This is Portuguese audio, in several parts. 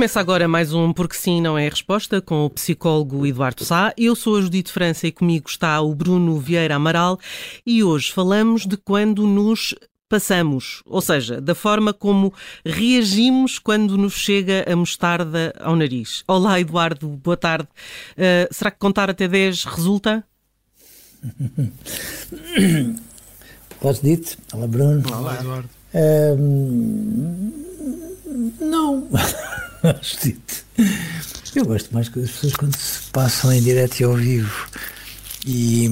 Começa agora mais um Porque Sim Não é a Resposta com o psicólogo Eduardo Sá. Eu sou a Judite França e comigo está o Bruno Vieira Amaral e hoje falamos de quando nos passamos, ou seja, da forma como reagimos quando nos chega a mostarda ao nariz. Olá Eduardo, boa tarde. Uh, será que contar até 10 resulta? Olá Judite, olá Bruno. Olá Eduardo. Uh, não. Eu gosto mais que as pessoas quando se passam em direto e ao vivo e,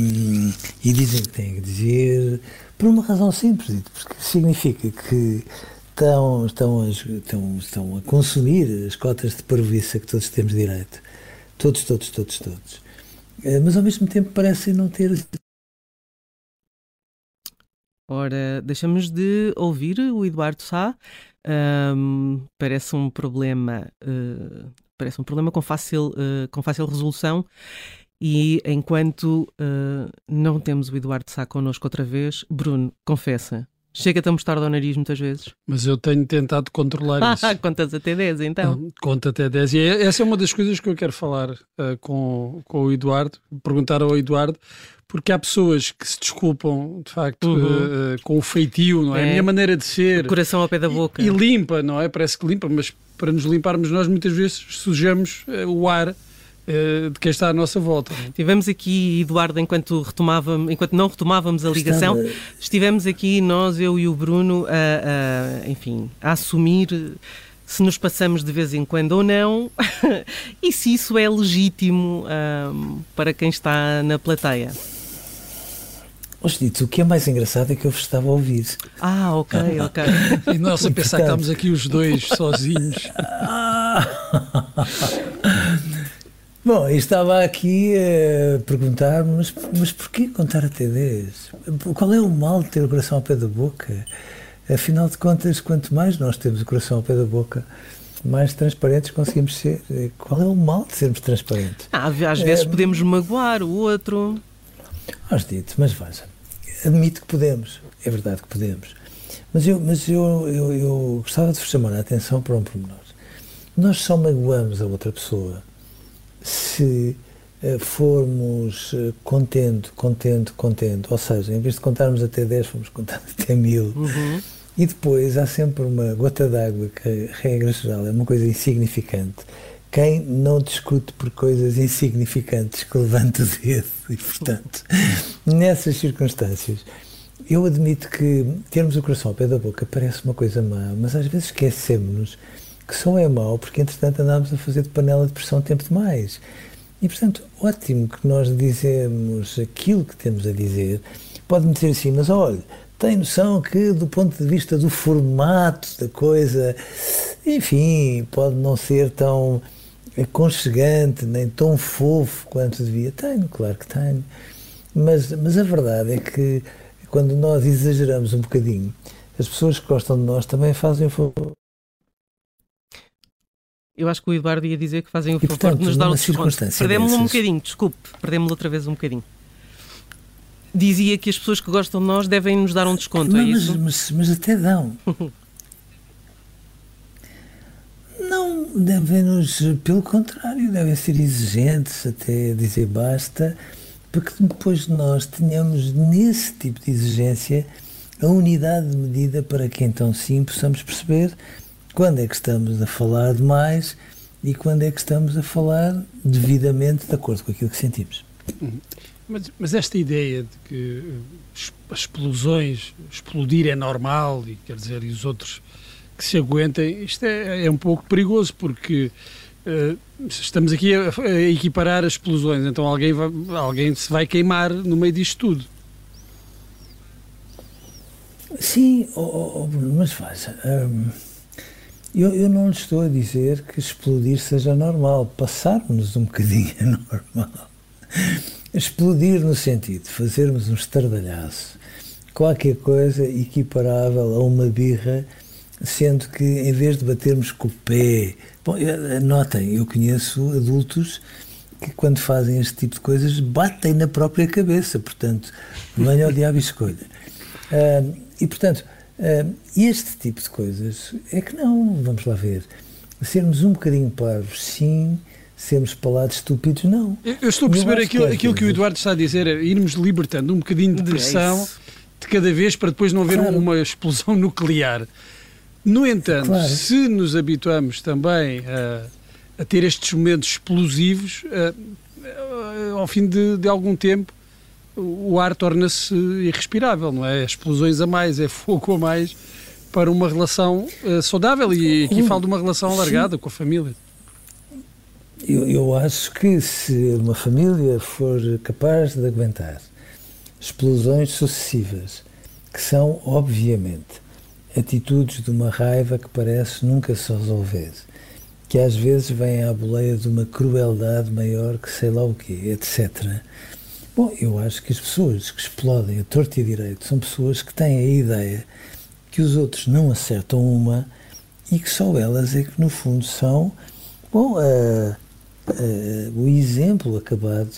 e dizem que têm que dizer por uma razão simples, porque significa que estão, estão, a, estão, estão a consumir as cotas de parvoíça que todos temos direito. Todos, todos, todos, todos. Eh, mas ao mesmo tempo parecem não ter. Ora, deixamos de ouvir o Eduardo Sá. Um, parece um problema, uh, parece um problema com fácil, uh, com fácil resolução. E enquanto uh, não temos o Eduardo Sá connosco outra vez, Bruno, confessa, Chega-te a mostrar ao nariz muitas vezes. Mas eu tenho tentado controlar isso. Contas até 10, então. Conta até 10. E é, essa é uma das coisas que eu quero falar uh, com, com o Eduardo, perguntar ao Eduardo, porque há pessoas que se desculpam, de facto, uhum. uh, com o feitio, não é? é? A minha maneira de ser. O coração ao pé da boca. E, e, limpa, não é? Parece que limpa, mas para nos limparmos nós muitas vezes sujamos o ar de quem está à nossa volta. Tivemos aqui, Eduardo, enquanto, retomávamos, enquanto não retomávamos a ligação, Estava... estivemos aqui, nós, eu e o Bruno, a, a, enfim, a assumir se nos passamos de vez em quando ou não e se isso é legítimo um, para quem está na plateia. Dito, o que é mais engraçado é que eu vos estava a ouvir. Ah, ok, ok. e nós a pensar que estamos aqui os dois sozinhos. Bom, estava aqui a perguntar, mas, mas porquê contar até 10? Qual é o mal de ter o coração ao pé da boca? Afinal de contas, quanto mais nós temos o coração ao pé da boca, mais transparentes conseguimos ser. Qual é o mal de sermos transparentes? Ah, às vezes é, podemos magoar o outro. Aos dito, mas veja, admito que podemos, é verdade que podemos. Mas eu, mas eu, eu, eu gostava de vos chamar a atenção para um pormenor. Nós só magoamos a outra pessoa se uh, formos uh, contendo, contendo, contendo. Ou seja, em vez de contarmos até 10, fomos contando até mil. Uhum. E depois há sempre uma gota d'água que, regra geral, é uma coisa insignificante quem não discute por coisas insignificantes que levanta o dedo e, portanto, nessas circunstâncias, eu admito que termos o coração ao pé da boca parece uma coisa má, mas às vezes esquecemos-nos que só é mau porque, entretanto, andamos a fazer de panela de pressão tempo demais. E, portanto, ótimo que nós dizemos aquilo que temos a dizer. Pode-me dizer assim, mas olha, tem noção que, do ponto de vista do formato da coisa, enfim, pode não ser tão aconchegante, nem tão fofo quanto devia. Tenho, claro que tenho. Mas, mas a verdade é que quando nós exageramos um bocadinho, as pessoas que gostam de nós também fazem o favor. Eu acho que o Eduardo ia dizer que fazem o favor de nos dar um desconto. Perdemos-lo um bocadinho, desculpe, perdemos-lo outra vez um bocadinho. Dizia que as pessoas que gostam de nós devem nos dar um desconto, é mas, isso? Mas, mas até dão. Não, devem-nos, pelo contrário, devem ser exigentes até dizer basta, porque depois nós tenhamos nesse tipo de exigência a unidade de medida para que então sim possamos perceber quando é que estamos a falar demais e quando é que estamos a falar devidamente de acordo com aquilo que sentimos. Mas, mas, esta ideia de que as explosões, explodir é normal, e quer dizer, e os outros que se aguentem, isto é, é um pouco perigoso, porque uh, estamos aqui a, a, equiparar as explosões, então alguém, vai, alguém se vai queimar no meio disto tudo. Sim, oh, oh, mas faz. Um, eu, eu não lhe estou a dizer que explodir seja normal, passarmos um bocadinho é normal. Explodir no sentido de fazermos um estardalhaço, qualquer coisa equiparável a uma birra, sendo que em vez de batermos com o pé. Bom, notem, eu conheço adultos que quando fazem este tipo de coisas batem na própria cabeça, portanto, venha ao diabo e escolha. Uh, e portanto, uh, este tipo de coisas é que não, vamos lá ver. Sermos um bocadinho parvos, sim, sermos palados estúpidos, não. Eu estou a perceber aquilo, que, aquilo que o Eduardo está a dizer, é irmos libertando um bocadinho de pressão é de cada vez para depois não haver claro. uma explosão nuclear. No entanto, claro. se nos habituamos também a, a ter estes momentos explosivos, a, a, ao fim de, de algum tempo, o ar torna-se irrespirável, não é? Explosões a mais, é fogo a mais para uma relação uh, saudável e aqui falo de uma relação alargada Sim. com a família. Eu, eu acho que se uma família for capaz de aguentar explosões sucessivas, que são, obviamente, atitudes de uma raiva que parece nunca se resolver, que às vezes vem à boleia de uma crueldade maior que sei lá o quê, etc. Bom, eu acho que as pessoas que explodem a torto e a direito são pessoas que têm a ideia que os outros não acertam uma e que só elas é que, no fundo, são bom, uh, uh, o exemplo acabado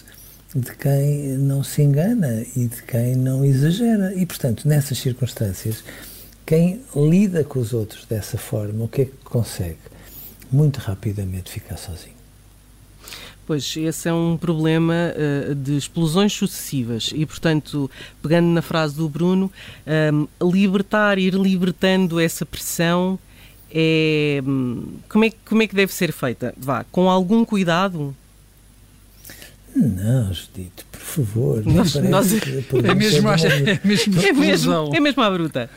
de quem não se engana e de quem não exagera. E, portanto, nessas circunstâncias, quem lida com os outros dessa forma, o que é que consegue? Muito rapidamente ficar sozinho. Pois, esse é um problema uh, de explosões sucessivas e, portanto, pegando na frase do Bruno, um, ehm, libertar, ir libertando essa pressão é. Hum, como é, como é que deve ser feita? Vá, com algum cuidado? Não, Judito, por favor. Nós, nós... É, é, mesmo, é, é, mesmo, é, mesmo, é mesmo à bruta.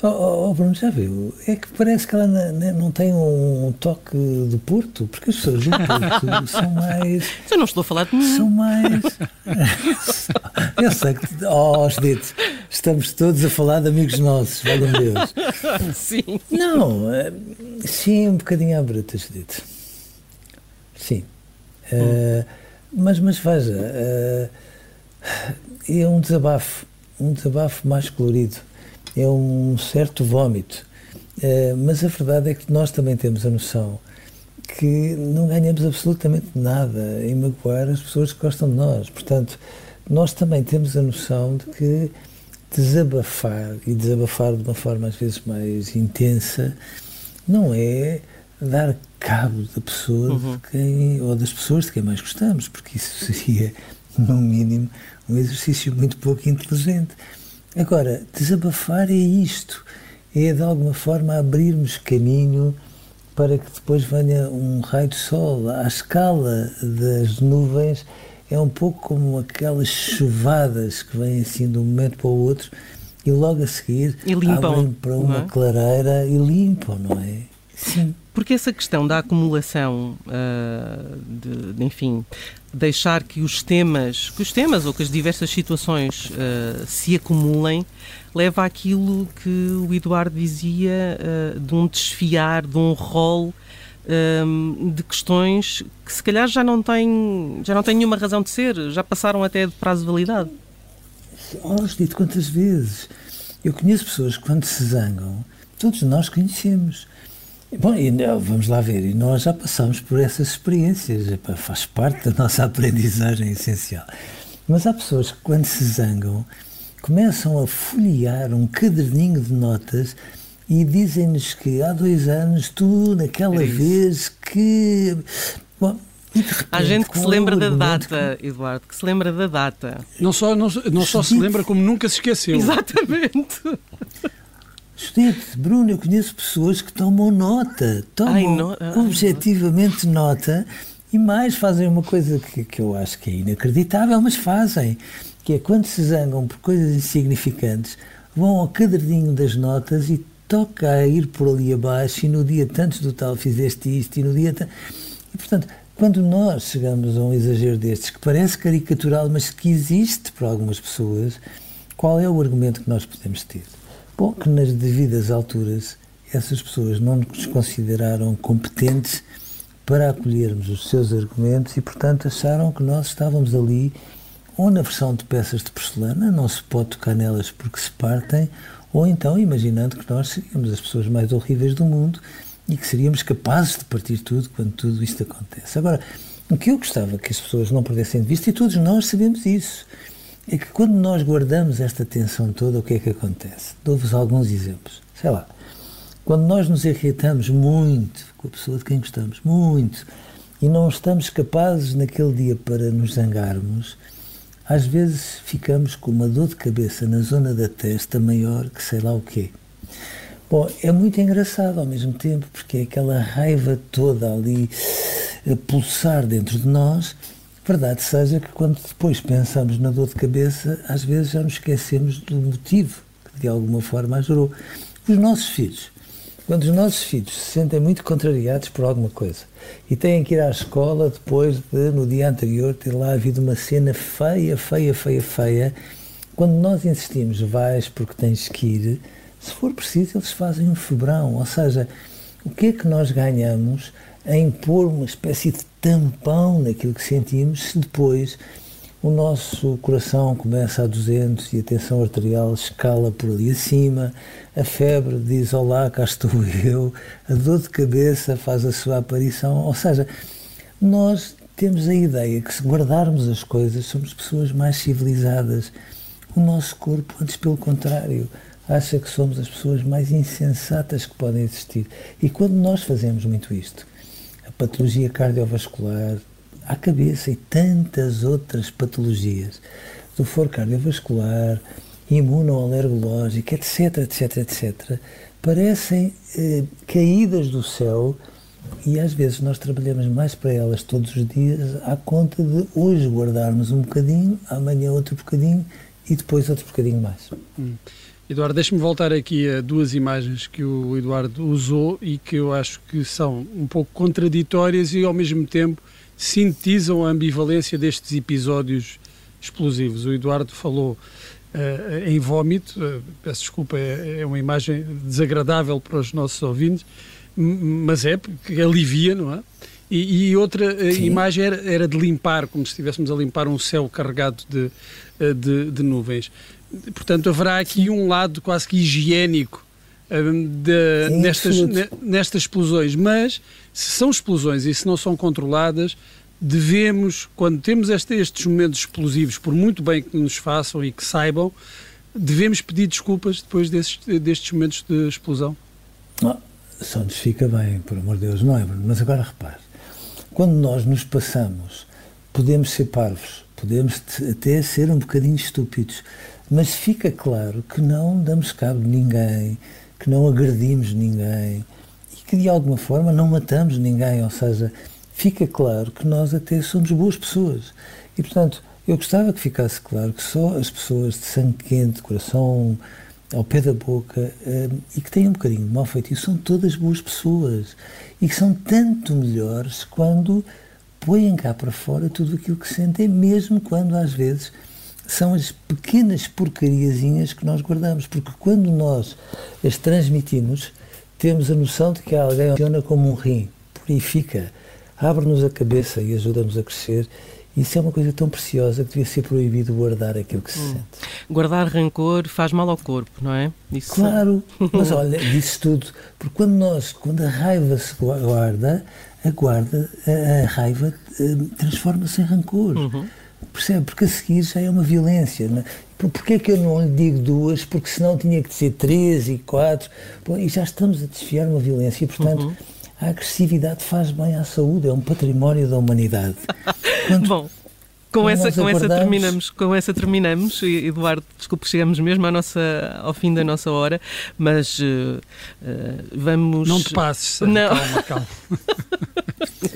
Oh, oh, oh, Bruno, já viu? É que parece que ela não tem um toque de Porto, porque as pessoas do Porto são mais. Eu não estou a falar de mim. São mais. Eu sei que. Oh, Judito, estamos todos a falar de amigos nossos, valeu Deus. Sim. Não, eh, sim, um bocadinho à bruta, Judito. Sim. Uh, mas, mas veja, uh, é um desabafo, um desabafo mais colorido é um certo vômito. Uh, mas a verdade é que nós também temos a noção que não ganhamos absolutamente nada em magoar as pessoas que gostam de nós. Portanto, nós também temos a noção de que desabafar, e desabafar de uma forma às vezes mais intensa, não é dar cabo da pessoa uhum. de quem, ou das pessoas de quem mais gostamos, porque isso seria, no mínimo, um exercício muito pouco inteligente. Agora, desabafar é isto, é de alguma forma abrirmos caminho para que depois venha um raio de sol. À escala das nuvens, é um pouco como aquelas chuvadas que vêm assim de um momento para o outro e logo a seguir e limpam, abrem para uma é? clareira e limpam, não é? Sim. Porque essa questão da acumulação, uh, de, de, enfim, deixar que os temas, que os temas ou que as diversas situações uh, se acumulem, leva àquilo que o Eduardo dizia uh, de um desfiar, de um rol de questões que se calhar já não têm, já não têm nenhuma razão de ser, já passaram até de prazo de validade. Oh, dito quantas vezes? Eu conheço pessoas que quando se zangam, todos nós conhecemos Bom, e vamos lá ver, e nós já passamos por essas experiências, faz parte da nossa aprendizagem essencial. Mas há pessoas que, quando se zangam, começam a folhear um caderninho de notas e dizem-nos que há dois anos tu, naquela vez que. Bom, Repente, Há gente que se lembra da data, que... Eduardo, que se lembra da data. Não só, não, não só se lembra, como nunca se esqueceu. Exatamente. Estudante, Bruno, eu conheço pessoas que tomam nota, tomam Ai, no... Ah, objetivamente nota E mais, fazem uma coisa que, que eu acho que é inacreditável, mas fazem, que é quando se zangam por coisas insignificantes, vão ao caderninho das notas e toca a ir por ali abaixo e no dia tantos do tal fizeste isto e no dia tanto... E, portanto, quando nós chegamos a um exagero destes, que parece caricatural, mas que existe para algumas pessoas, qual é o argumento que nós podemos ter? Bom, que nas devidas alturas essas pessoas não nos consideraram competentes para acolhermos os seus argumentos e, portanto, acharam que nós estávamos ali ou na versão de peças de porcelana, não se pode tocar nelas porque se partem, ou então imaginando que nós seríamos as pessoas mais horríveis do mundo e que seríamos capazes de partir tudo quando tudo isto acontece. Agora, o que eu gostava que as pessoas não perdessem de vista, e todos nós sabemos isso, é que quando nós guardamos esta tensão toda, o que é que acontece? Dou-vos alguns exemplos. Sei lá, quando nós nos irritamos muito com a pessoa de quem gostamos, muito, e não estamos capazes naquele dia para nos zangarmos, às vezes ficamos com uma dor de cabeça na zona da testa maior que sei lá o quê. Bom, é muito engraçado ao mesmo tempo, porque é aquela raiva toda ali a pulsar dentro de nós. Verdade seja que quando depois pensamos na dor de cabeça, às vezes já nos esquecemos do motivo que de alguma forma a gerou. Os nossos filhos quando os nossos filhos se sentem muito contrariados por alguma coisa e têm que ir à escola depois de, no dia anterior, ter lá havido uma cena feia, feia, feia, feia, quando nós insistimos, vais porque tens que ir, se for preciso, eles fazem um febrão. Ou seja, o que é que nós ganhamos em pôr uma espécie de tampão naquilo que sentimos se depois o nosso coração começa a 200 e a tensão arterial escala por ali acima, a febre diz olá, cá estou eu, a dor de cabeça faz a sua aparição, ou seja, nós temos a ideia que se guardarmos as coisas somos pessoas mais civilizadas. O nosso corpo, antes pelo contrário, acha que somos as pessoas mais insensatas que podem existir. E quando nós fazemos muito isto, patologia cardiovascular, à cabeça e tantas outras patologias do foro cardiovascular, imunoalergológico, etc, etc, etc, parecem eh, caídas do céu e às vezes nós trabalhamos mais para elas todos os dias à conta de hoje guardarmos um bocadinho, amanhã outro bocadinho e depois outro bocadinho mais. Hum. Eduardo, deixe-me voltar aqui a duas imagens que o Eduardo usou e que eu acho que são um pouco contraditórias e ao mesmo tempo sintetizam a ambivalência destes episódios explosivos. O Eduardo falou uh, em vómito, uh, peço desculpa, é, é, uma imagem desagradável para os nossos ouvintes, mas é porque alivia, não é? E, e outra uh, imagem era, era, de limpar, como se estivéssemos a limpar um céu carregado de, de, de nuvens. Portanto, haverá aqui um lado quase que higiênico de, nestas, nestas explosões, mas se são explosões e se não são controladas, devemos, quando temos este, estes momentos explosivos, por muito bem que nos façam e que saibam, devemos pedir desculpas depois desses, destes momentos de explosão? Não, só nos fica bem, por amor de Deus, não é? Mas agora repare, quando nós nos passamos, podemos ser parvos, podemos até ser um bocadinho estúpidos, mas fica claro que não damos cabo de ninguém, que não agredimos ninguém e que de alguma forma não matamos ninguém, ou seja, fica claro que nós até somos boas pessoas. E portanto, eu gostava que ficasse claro que só as pessoas de sangue quente, coração ao pé da boca eh, e que têm um bocadinho de mal feitio são todas boas pessoas e que são tanto melhores quando põem cá para fora tudo aquilo que sentem, mesmo quando às vezes são as pequenas porcariazinhas que nós guardamos, porque quando nós as transmitimos, temos a noção de que alguém funciona como um rim, purifica, abre-nos a cabeça e ajuda-nos a crescer. Isso é uma coisa tão preciosa que devia ser proibido guardar aquilo que se hum. sente. Guardar rancor faz mal ao corpo, não é? Isso claro, mas olha, disse tudo. Porque quando nós, quando a raiva se guarda, a guarda, a, a raiva eh, transforma-se em rancor. Uhum. Percebe? Porque a seguir já é uma violência. Não é? Porquê é que eu não lhe digo duas? Porque senão tinha que ser três e quatro. E já estamos a desfiar uma violência. E, portanto, uhum. a agressividade faz bem à saúde. É um património da humanidade. Quando, Bom. Com essa, com essa terminamos, com essa terminamos, Eduardo, desculpe, chegamos mesmo à nossa, ao fim da nossa hora, mas uh, uh, vamos... Não te passes, não. calma, calma.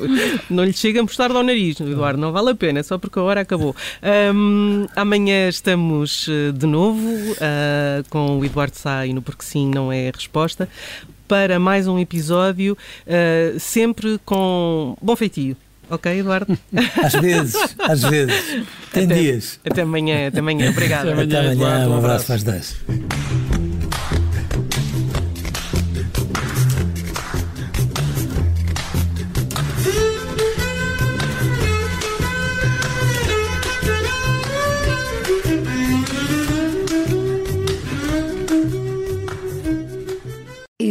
não lhe chega a mostrar ao nariz, Eduardo, não vale a pena, é só porque a hora acabou. Um, amanhã estamos eh, de novo uh, com o Eduardo Sá e no Porque Sim Não É Resposta para mais um episódio, uh, sempre com bom feitio. Ok, Eduardo? Às vezes, às vezes. Tem até, dias. Até amanhã, até amanhã. Obrigado. Até amanhã, Até amanhã, Eduardo, um abraço abraço. para as 10.